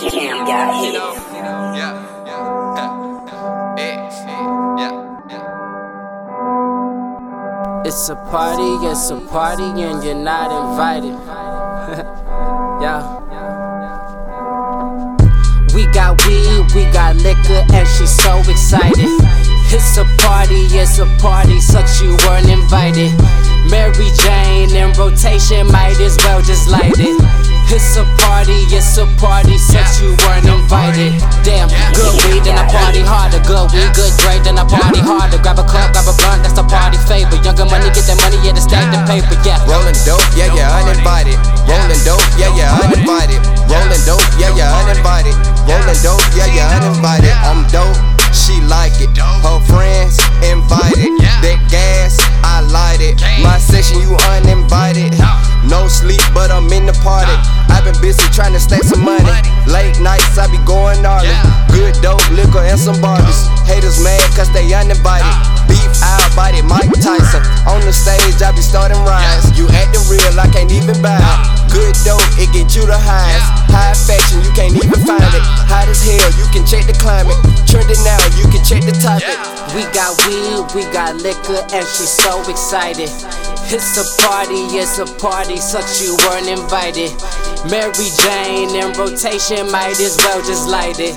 It's a party, it's a party, and you're not invited. yeah. We got weed, we got liquor, and she's so excited. It's a party, it's a party, sucks you weren't invited. Mary Jane in rotation, might as well just light it. It's a party, it's a party, sucks you weren't invited. Damn, good weed, then I party harder. Good weed, good Dre, then I party harder. Grab a cup, grab a blunt, that's the party favor. Younger money, get that money, yeah, to stack the paper, yeah. Rolling dope, yeah, yeah, uninvited. Rolling dope, yeah, yeah, uninvited. Rolling dope, yeah, yeah, Late nights, I be going gnarly. Good dope, liquor, and some Barbies. Haters mad cause they uninvited. Uh. Beef, I'll bite it, Mike Tyson. On the stage, I be starting rhymes. You acting real, I can't even buy it. Good dope, it get you the highs. High fashion, you can't even find it. Hot as hell, you can check the climate. Trending now, you can check the topic. We got weed, we got liquor, and she's so excited. It's a party, it's a party, sucks you weren't invited. Mary Jane in rotation, might as well just light it.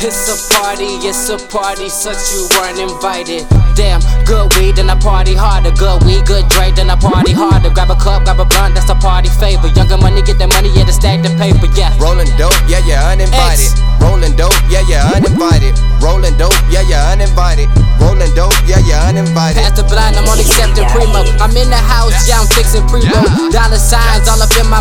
It's a party, it's a party, such you weren't invited. Damn, good weed, then I party harder. Good weed, good Dre, then I party harder. Grab a cup, grab a blunt, that's a party favor. Younger money, get that money, yeah, to stack the paper, yeah. Rolling dope, yeah, yeah, uninvited. X. Rolling dope, yeah, yeah, uninvited. Rolling dope, yeah, yeah, uninvited. Rolling dope, yeah, yeah, uninvited. Pass the blind, I'm only accepting primo. I'm in the house, yeah, I'm fixing primo. Dollar signs all up in my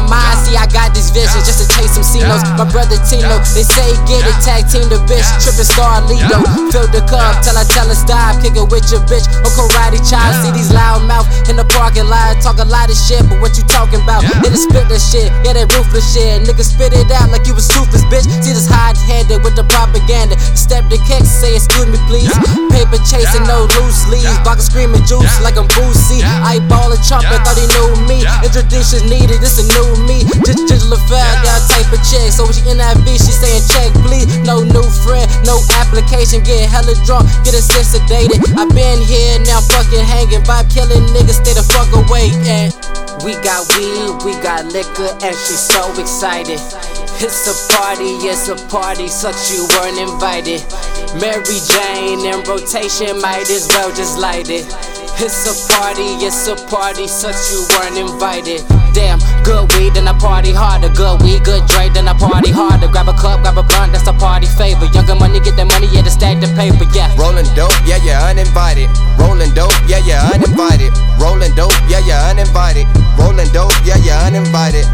vision just to chase some C-notes. My brother Tino, they say get it, tag team the bitch. Trippin' star Lido. Fill the cup till I tell her stop. Kick it with your bitch or karate chop. See these loud mouth in the parking lot. Talk a lot of shit, but what you talking about? Then spit the shit, yeah, that ruthless shit. Nigga spit it out like you was toothless, bitch. See this hot headed with the propaganda. Step the kick, say excuse me, please. Paper chasing, no loose leaves. Vodka screaming juice like I'm Boosie. I ball a trumpet, thought he knew me. Introductions needed, this a new me. Just digital affair, got a type of check. So when she in that V, she saying check, please. No new friend, no application. Get hella drunk, get a sedated. I been here, now fucking hanging. Vibe killing niggas, stay the fuck away. And we got weed, we got liquor, and she's so excited. It's a party, it's a party, sucks you weren't invited. Mary Jane in rotation, might as well just light it. It's a party, it's a party, such you weren't invited. Damn, good weed, then I party harder. Good weed, good Dre, then I party harder. Grab a cup, grab a blunt, that's a party favor. Younger money, get that money, yeah, to stack the paper, yeah. Rolling dope, yeah, yeah, uninvited. Rolling dope, yeah, yeah, uninvited. Rolling dope, yeah, yeah, uninvited. Rolling dope, yeah, yeah, uninvited.